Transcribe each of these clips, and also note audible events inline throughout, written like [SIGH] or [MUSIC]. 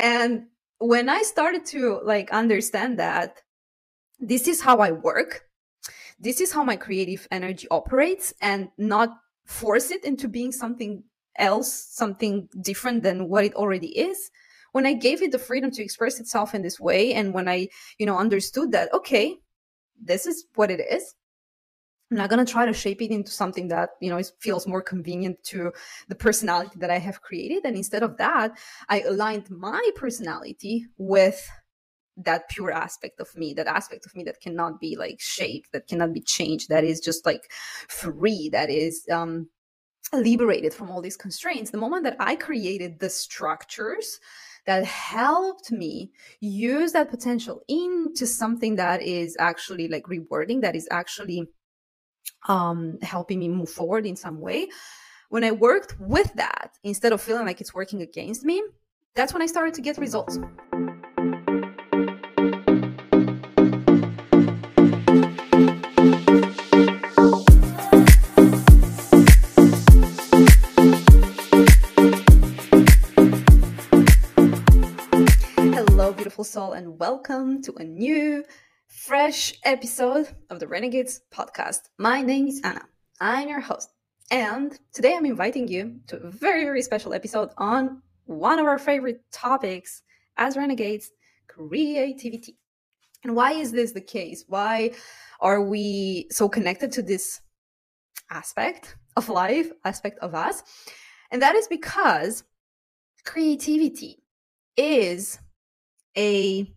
And when I started to like understand that this is how I work, this is how my creative energy operates and not force it into being something else, something different than what it already is. When I gave it the freedom to express itself in this way and when I, you know, understood that, okay, this is what it is. I'm not going to try to shape it into something that, you know, feels more convenient to the personality that I have created. And instead of that, I aligned my personality with that pure aspect of me, that aspect of me that cannot be like shaped, that cannot be changed, that is just like free, that is um, liberated from all these constraints. The moment that I created the structures that helped me use that potential into something that is actually like rewarding, that is actually um, helping me move forward in some way. When I worked with that, instead of feeling like it's working against me, that's when I started to get results. Hello beautiful soul, and welcome to a new, fresh episode of the Renegades podcast. My name is Anna. I'm your host. And today I'm inviting you to a very, very special episode on one of our favorite topics as Renegades creativity. And why is this the case? Why are we so connected to this aspect of life, aspect of us? And that is because creativity is a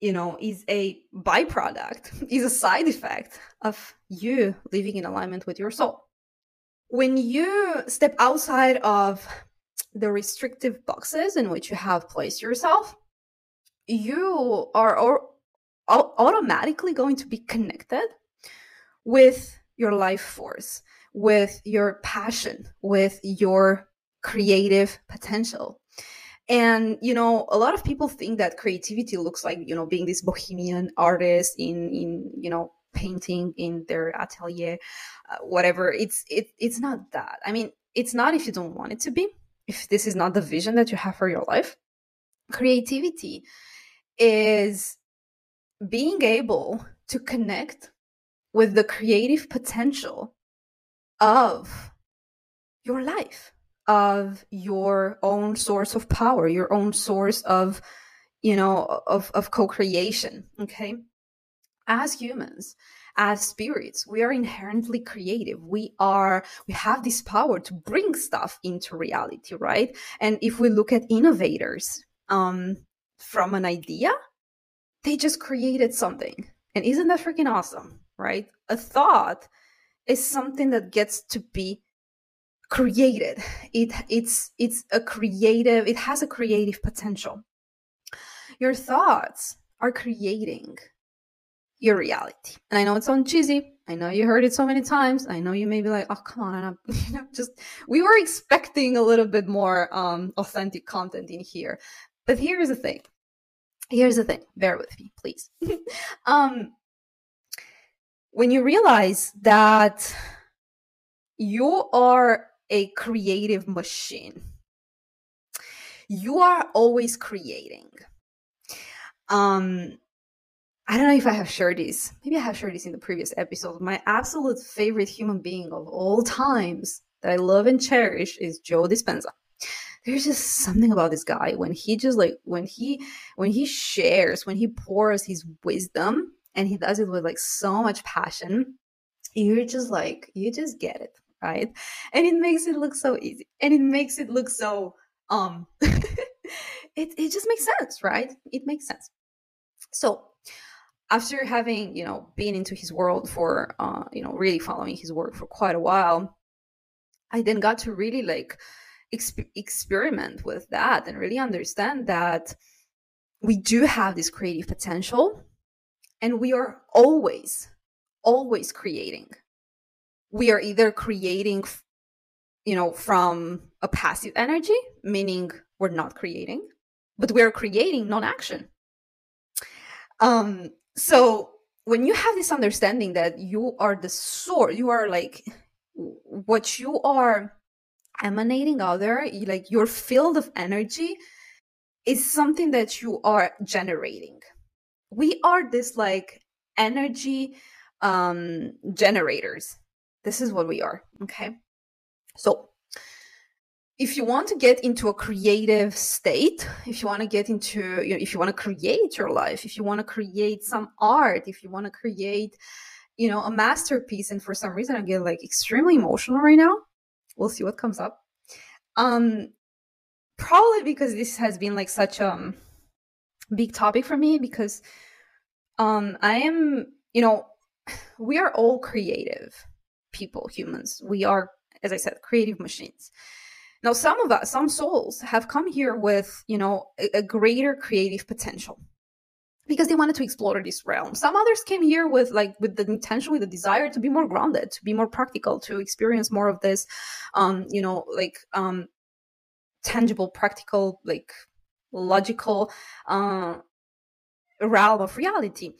you know is a byproduct [LAUGHS] is a side effect of you living in alignment with your soul. When you step outside of the restrictive boxes in which you have placed yourself you are automatically going to be connected with your life force with your passion with your creative potential and you know a lot of people think that creativity looks like you know being this bohemian artist in in you know painting in their atelier uh, whatever. It's it, it's not that. I mean it's not if you don't want it to be if this is not the vision that you have for your life. Creativity is being able to connect with the creative potential of your life of your own source of power, your own source of, you know, of, of co-creation. Okay. As humans, as spirits, we are inherently creative. We are, we have this power to bring stuff into reality, right? And if we look at innovators, um, from an idea, they just created something. And isn't that freaking awesome, right? A thought is something that gets to be created. It it's it's a creative it has a creative potential. Your thoughts are creating your reality. And i know it sounds cheesy. I know you heard it so many times. I know you may be like oh come on i'm [LAUGHS] you know just we were expecting a little bit more um authentic content in here. But here's the thing. Here's the thing. Bear with me please. [LAUGHS] Um when you realize that you are a creative machine. You are always creating. Um, I don't know if I have shared this. Maybe I have shared this in the previous episode. My absolute favorite human being of all times that I love and cherish is Joe Dispenza. There's just something about this guy when he just like when he when he shares, when he pours his wisdom and he does it with like so much passion, you're just like you just get it right? And it makes it look so easy. And it makes it look so um [LAUGHS] it it just makes sense, right? It makes sense. So after having, you know, been into his world for uh, you know, really following his work for quite a while, I then got to really like exp- experiment with that and really understand that we do have this creative potential and we are always always creating we are either creating you know from a passive energy meaning we're not creating but we're creating non-action um so when you have this understanding that you are the source you are like what you are emanating out there like your field of energy is something that you are generating. We are this like energy um generators. This is what we are, okay? So, if you want to get into a creative state, if you want to get into, you know, if you want to create your life, if you want to create some art, if you want to create, you know, a masterpiece, and for some reason I get like extremely emotional right now. We'll see what comes up. Um, probably because this has been like such a um, big topic for me because um I am, you know, [SIGHS] we are all creative people, humans. We are, as I said, creative machines. Now, some of us, some souls have come here with, you know, a, a greater creative potential because they wanted to explore this realm. Some others came here with like with the intention, with the desire to be more grounded, to be more practical, to experience more of this, um, you know, like um, tangible, practical, like logical uh, realm of reality.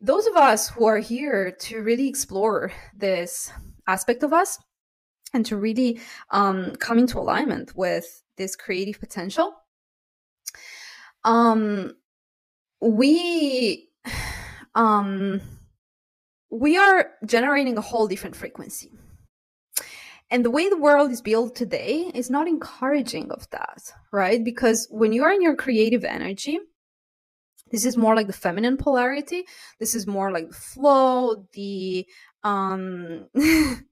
Those of us who are here to really explore this aspect of us and to really um, come into alignment with this creative potential, um, we um, we are generating a whole different frequency and the way the world is built today is not encouraging of that, right? Because when you are in your creative energy, this is more like the feminine polarity. This is more like the flow, the um [LAUGHS] I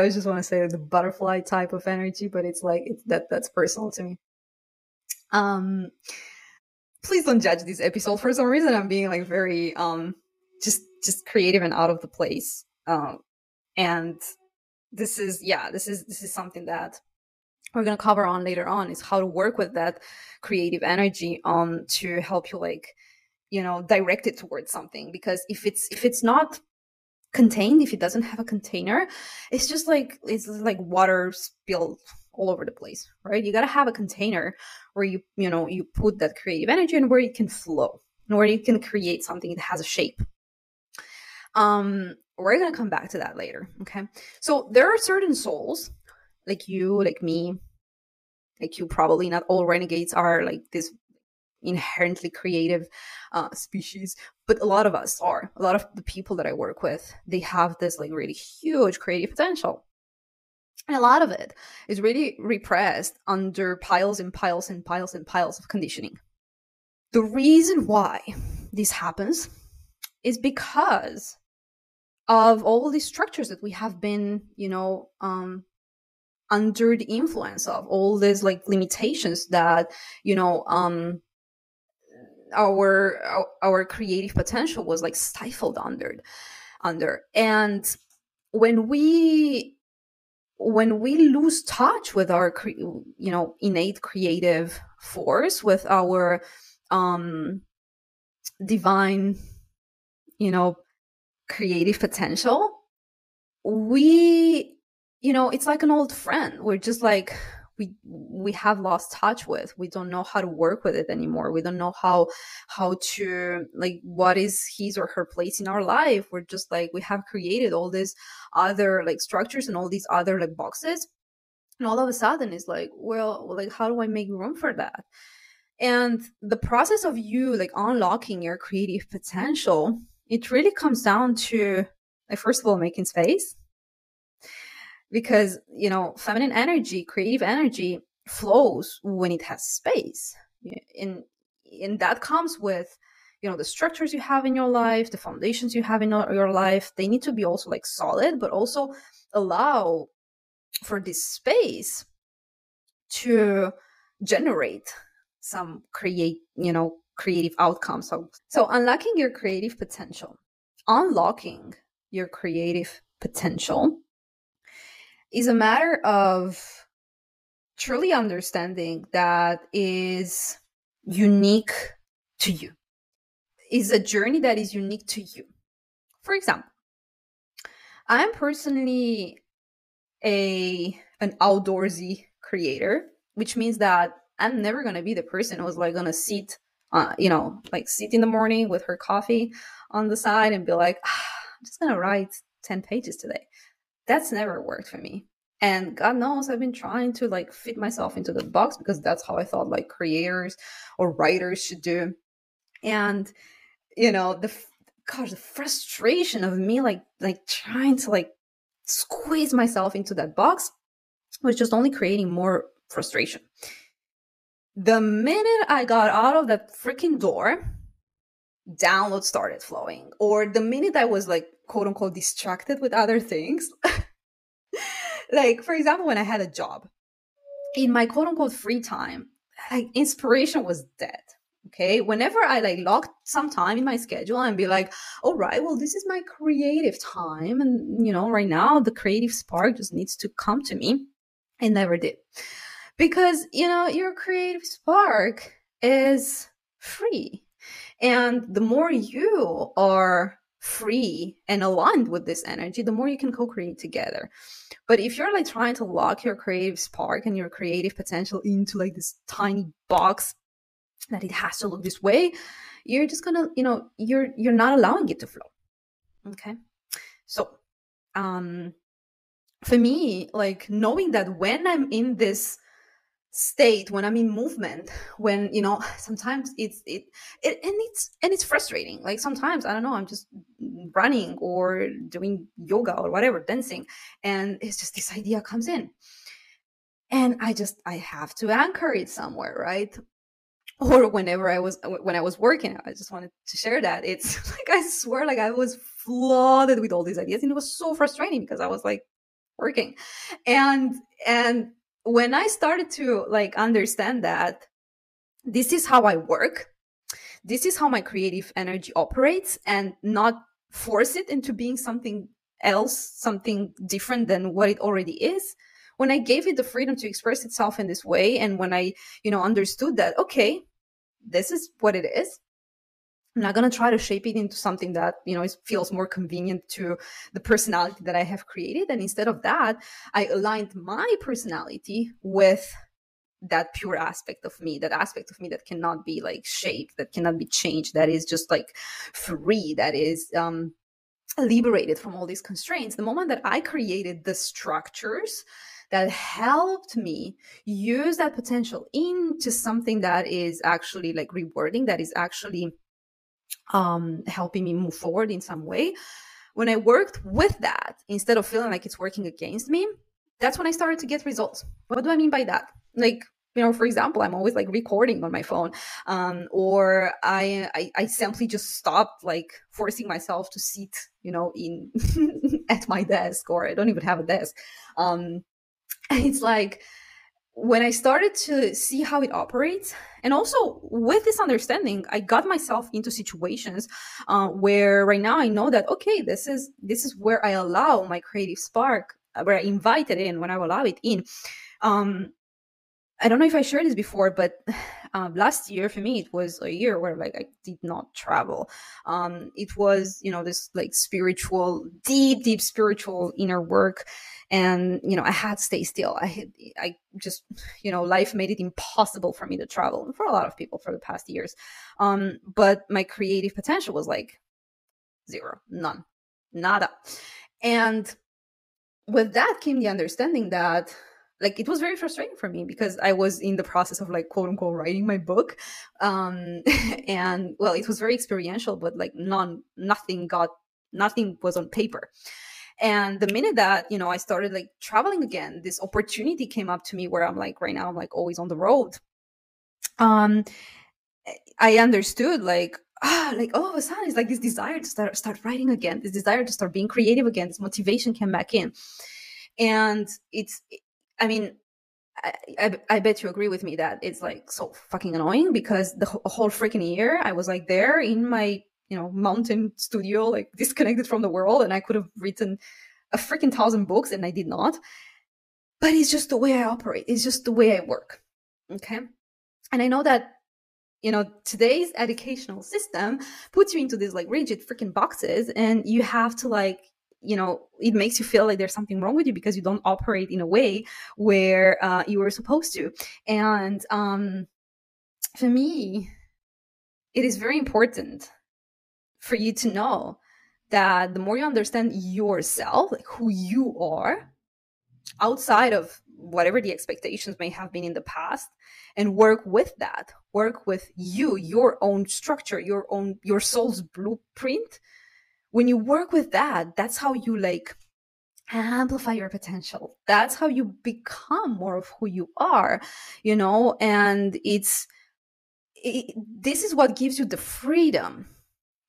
was just want to say the butterfly type of energy, but it's like that that's personal to me. Um please don't judge this episode. For some reason I'm being like very um just just creative and out of the place. Um and this is yeah this is this is something that we're going to cover on later on is how to work with that creative energy um to help you like you know direct it towards something because if it's if it's not contained if it doesn't have a container it's just like it's like water spilled all over the place right you got to have a container where you you know you put that creative energy and where it can flow and where you can create something that has a shape um we're going to come back to that later. Okay. So there are certain souls, like you, like me, like you, probably not all renegades are like this inherently creative uh, species, but a lot of us are. A lot of the people that I work with, they have this like really huge creative potential. And a lot of it is really repressed under piles and piles and piles and piles of conditioning. The reason why this happens is because of all these structures that we have been, you know, um, under the influence of all these like limitations that, you know, um, our, our, creative potential was like stifled under, under. And when we, when we lose touch with our, you know, innate creative force, with our, um, divine, you know, creative potential, we, you know, it's like an old friend. We're just like, we we have lost touch with. We don't know how to work with it anymore. We don't know how how to like what is his or her place in our life. We're just like we have created all these other like structures and all these other like boxes. And all of a sudden it's like well like how do i make room for that? And the process of you like unlocking your creative potential it really comes down to like first of all making space because you know feminine energy creative energy flows when it has space and and that comes with you know the structures you have in your life the foundations you have in your life they need to be also like solid but also allow for this space to generate some create you know creative outcomes. So, so unlocking your creative potential, unlocking your creative potential is a matter of truly understanding that is unique to you is a journey that is unique to you for example i'm personally a an outdoorsy creator which means that i'm never going to be the person who's like going to sit uh, you know, like sit in the morning with her coffee on the side and be like, ah, I'm just gonna write 10 pages today. That's never worked for me. And God knows I've been trying to like fit myself into the box because that's how I thought like creators or writers should do. And, you know, the, gosh, the frustration of me like, like trying to like squeeze myself into that box was just only creating more frustration. The minute I got out of that freaking door, download started flowing. Or the minute I was like, quote unquote, distracted with other things, [LAUGHS] like, for example, when I had a job, in my quote unquote free time, like inspiration was dead. Okay. Whenever I like locked some time in my schedule and be like, all right, well, this is my creative time. And, you know, right now the creative spark just needs to come to me. I never did. Because, you know, your creative spark is free. And the more you are free and aligned with this energy, the more you can co create together. But if you're like trying to lock your creative spark and your creative potential into like this tiny box that it has to look this way, you're just gonna, you know, you're you're not allowing it to flow. Okay. So um for me, like knowing that when I'm in this state when i'm in movement when you know [SIGHS] sometimes it's it, it and it's and it's frustrating like sometimes i don't know i'm just running or doing yoga or whatever dancing and it's just this idea comes in. And i just i have to anchor it somewhere right? Or whenever i was when i was working i just wanted to share that. It's [LAUGHS] like i swear like i was flooded with all these ideas and it was so frustrating because i was like working. And and when I started to like understand that this is how I work, this is how my creative energy operates, and not force it into being something else, something different than what it already is. When I gave it the freedom to express itself in this way, and when I, you know, understood that, okay, this is what it is, I'm not going to try to shape it into something that, you know, feels more convenient to the personality that I have created. And instead of that, I aligned my personality with that pure aspect of me, that aspect of me that cannot be like shaped, that cannot be changed, that is just like free, that is, um, liberated from all these constraints. The moment that I created the structures that helped me use that potential into something that is actually like rewarding, that is actually um, helping me move forward in some way. When I worked with that, instead of feeling like it's working against me, that's when I started to get results. What do I mean by that? Like, you know, for example, I'm always like recording on my phone, um, or I, I, I simply just stopped like forcing myself to sit, you know, in [LAUGHS] at my desk, or I don't even have a desk. Um, it's like when I started to see how it operates, and also with this understanding, I got myself into situations uh, where right now I know that okay, this is this is where I allow my creative spark, uh, where I invite it in, when I allow it in. Um, I don't know if I shared this before, but [SIGHS] um, last year for me it was a year where like I did not travel. Um, it was you know this like spiritual, deep, deep spiritual inner work, and you know I had to stay still. I had, I just [SIGHS] you know life made it impossible for me to travel for a lot of people for the past years. Um, but my creative potential was like zero, none, nada, and with that came the understanding that like it was very frustrating for me because I was in the process of like quote unquote writing my book. Um [LAUGHS] and well it was very experiential, but like none nothing got nothing was on paper. And the minute that, you know, I started like traveling again, this opportunity came up to me where I'm like right now I'm like always on the road. Um I understood like ah, like all of a sudden it's like this desire to start start writing again, this desire to start being creative again, this motivation came back in. And it's I mean, I, I, I, bet you agree with me that it's like so fucking annoying because the whole freaking year I was like there in my, you know, mountain studio, like [LAUGHS] disconnected from the world, and I could have written a freaking thousand books and I did not. But it's just the way I operate, it's just the way I work. Okay. And I know that, you know, today's educational system puts you into these like rigid freaking boxes and you have to like you know it makes you feel like there's something wrong with you because you don't operate in a way where uh, you were supposed to. And um, for me it is very important for you to know that the more you understand yourself like who you are outside of whatever the expectations may have been in the past and work with that work with you your own structure your own your soul's blueprint when you work with that that's how you like amplify your potential. That's how you become more of who you are you know? And it's it, this is what gives you the freedom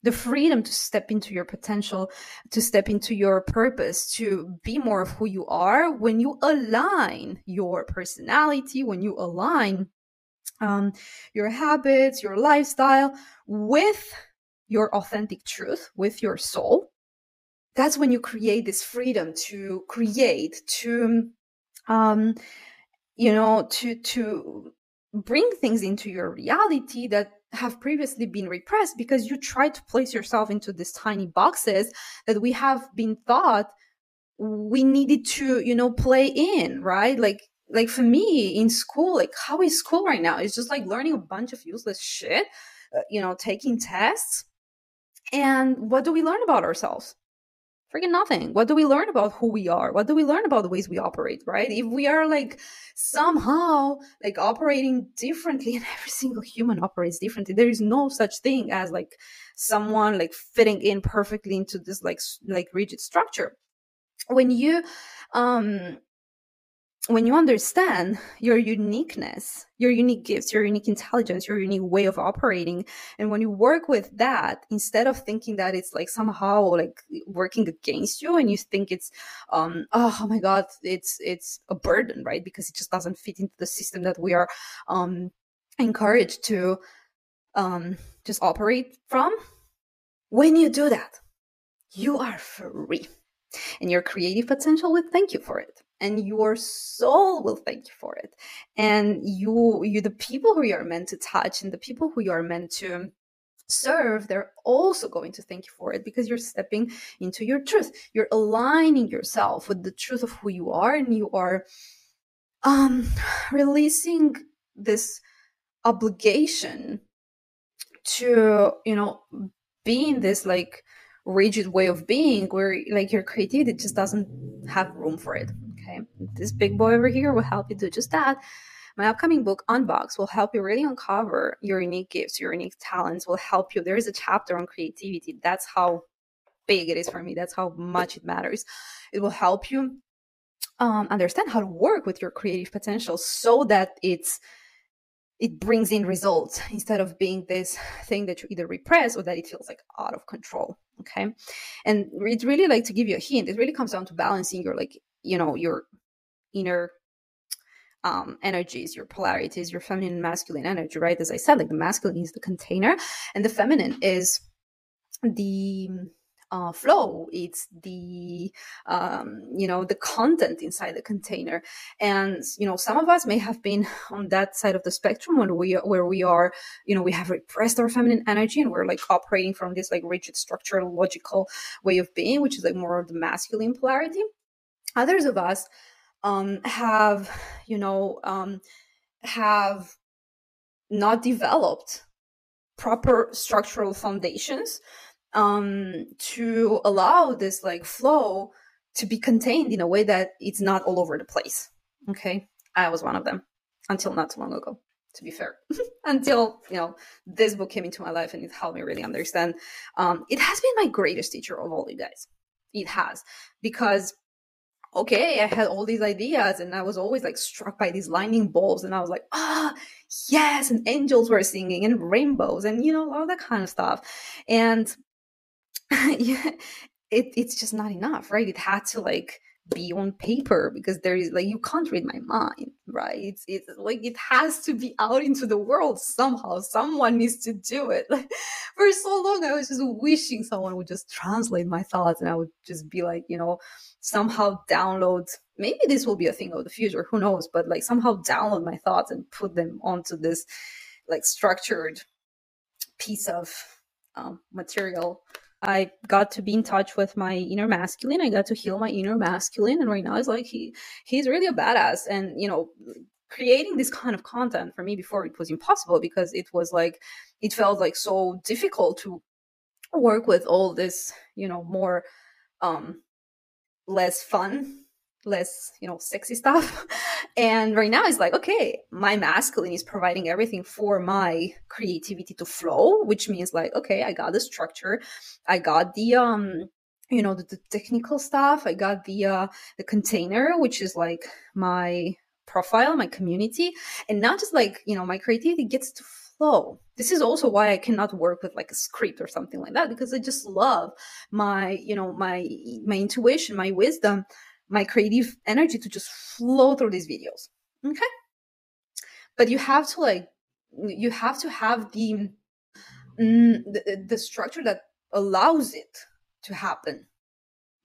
the freedom to step into your potential, to step into your purpose, to be more of who you are when you align your personality, when you align um, your habits, your lifestyle with your authentic truth, with your soul. That's when you create this freedom to create, to, um, you know, to, to bring things into your reality that have previously been repressed because you try to place yourself into these tiny boxes that we have been thought we needed to you know play in right like like for me in school like how is school right now it's just like learning a bunch of useless shit uh, you know taking tests and what do we learn about ourselves freaking nothing. What do we learn about who we are? What do we learn about the ways we operate, right? If we are like somehow like operating differently [LAUGHS] and every single human operates differently, there is no such thing as like someone like fitting in perfectly into this like like rigid structure. When you um when you understand your uniqueness, your unique gifts, your unique intelligence, your unique way of operating, and when you work with that, instead of thinking that it's like somehow like working against you, and you think it's, um, oh my god, it's it's a burden, right? Because it just doesn't fit into the system that we are um, encouraged to um, just operate from. When you do that, you are free, and your creative potential will thank you for it and your soul will thank you for it. And you you the people who you are meant to touch and the people who you are meant to serve they're also going to thank you for it because you're stepping into your truth. You're aligning yourself with the truth of who you are and you are um releasing this obligation to you know be in this like rigid way of being where like your creativity just doesn't have room for it Okay, this big boy over here will help you do just that. My upcoming book, Unbox, will help you really uncover your unique gifts, your unique talents, will help you. There is a chapter on creativity. That's how big it is for me. That's how much it matters. It will help you um, understand how to work with your creative potential so that it's it brings in results instead of being this thing that you either repress or that it feels like out of control okay and it's really like to give you a hint it really comes down to balancing your like you know your inner um, energies, your polarities, your feminine and masculine energy, right? As I said, like the masculine is the container, and the feminine is the uh, flow. It's the um, you know the content inside the container, and you know some of us may have been [LAUGHS] on that side of the spectrum when we where we are, you know, we have repressed our feminine energy and we're like operating from this like rigid, structural, logical way of being, which is like more of the masculine polarity others of us um, have you know um, have not developed proper structural foundations um, to allow this like flow to be contained in a way that it's not all over the place. Okay? I was one of them. Until not too long ago to be fair. [LAUGHS] Until you know this book came into my life and it helped me really understand um, it has been my greatest teacher of all you guys. It has. Because okay, I had all these ideas and I was always like struck by these lightning bolts and I was like, ah, yes, and angels were singing and rainbows and you know, all that kind of stuff. And [LAUGHS] yeah, it, it's just not enough, right? It had to like be on paper because there is like you can't read my mind right? It's, it's like it has to be out into the world somehow. Someone needs to do it. Like [LAUGHS] for so long i was just wishing someone would just translate my thoughts and i would just be like you know somehow download maybe this will be a thing of the future who knows but like somehow download my thoughts and put them onto this like structured piece of um, material I got to be in touch with my inner masculine. I got to heal my inner masculine, and right now it's like he he's really a badass. And you know, creating this kind of content for me before it was impossible because it was like it felt like so difficult to work with all this, you know, more um less fun less, you know, sexy stuff. [LAUGHS] And right now it's like, okay, my masculine is providing everything for my creativity to flow, which means like, okay, I got the structure, I got the um you know the, the technical stuff. I got the uh the container which is like my profile my community. And not just like you know my creativity gets to flow. This is also why i cannot work with like a script or something like that because i just love my you know my my intuition my wisdom my creative energy to just flow through these videos okay but you have to like you have to have the mm, the, the structure that allows it to happen.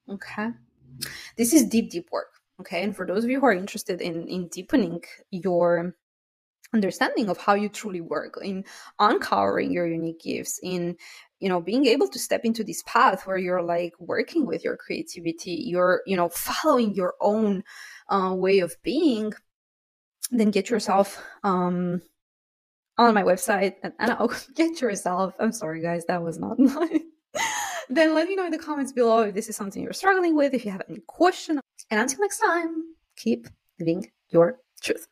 Okay. This is deep, deep work. Okay. And for those of you who are interested in, in deepening your understanding of how you truly work, in uncovering your unique gifts, in you know being able to step into this path where you're like working with your creativity you're you know following your own uh, way of being then get yourself um on my website and, I'll [LAUGHS] get yourself i'm sorry guys that was not [LAUGHS] my then let me know in the comments below if this is something you're struggling with, if you have any question. And until next time, keep living your truth.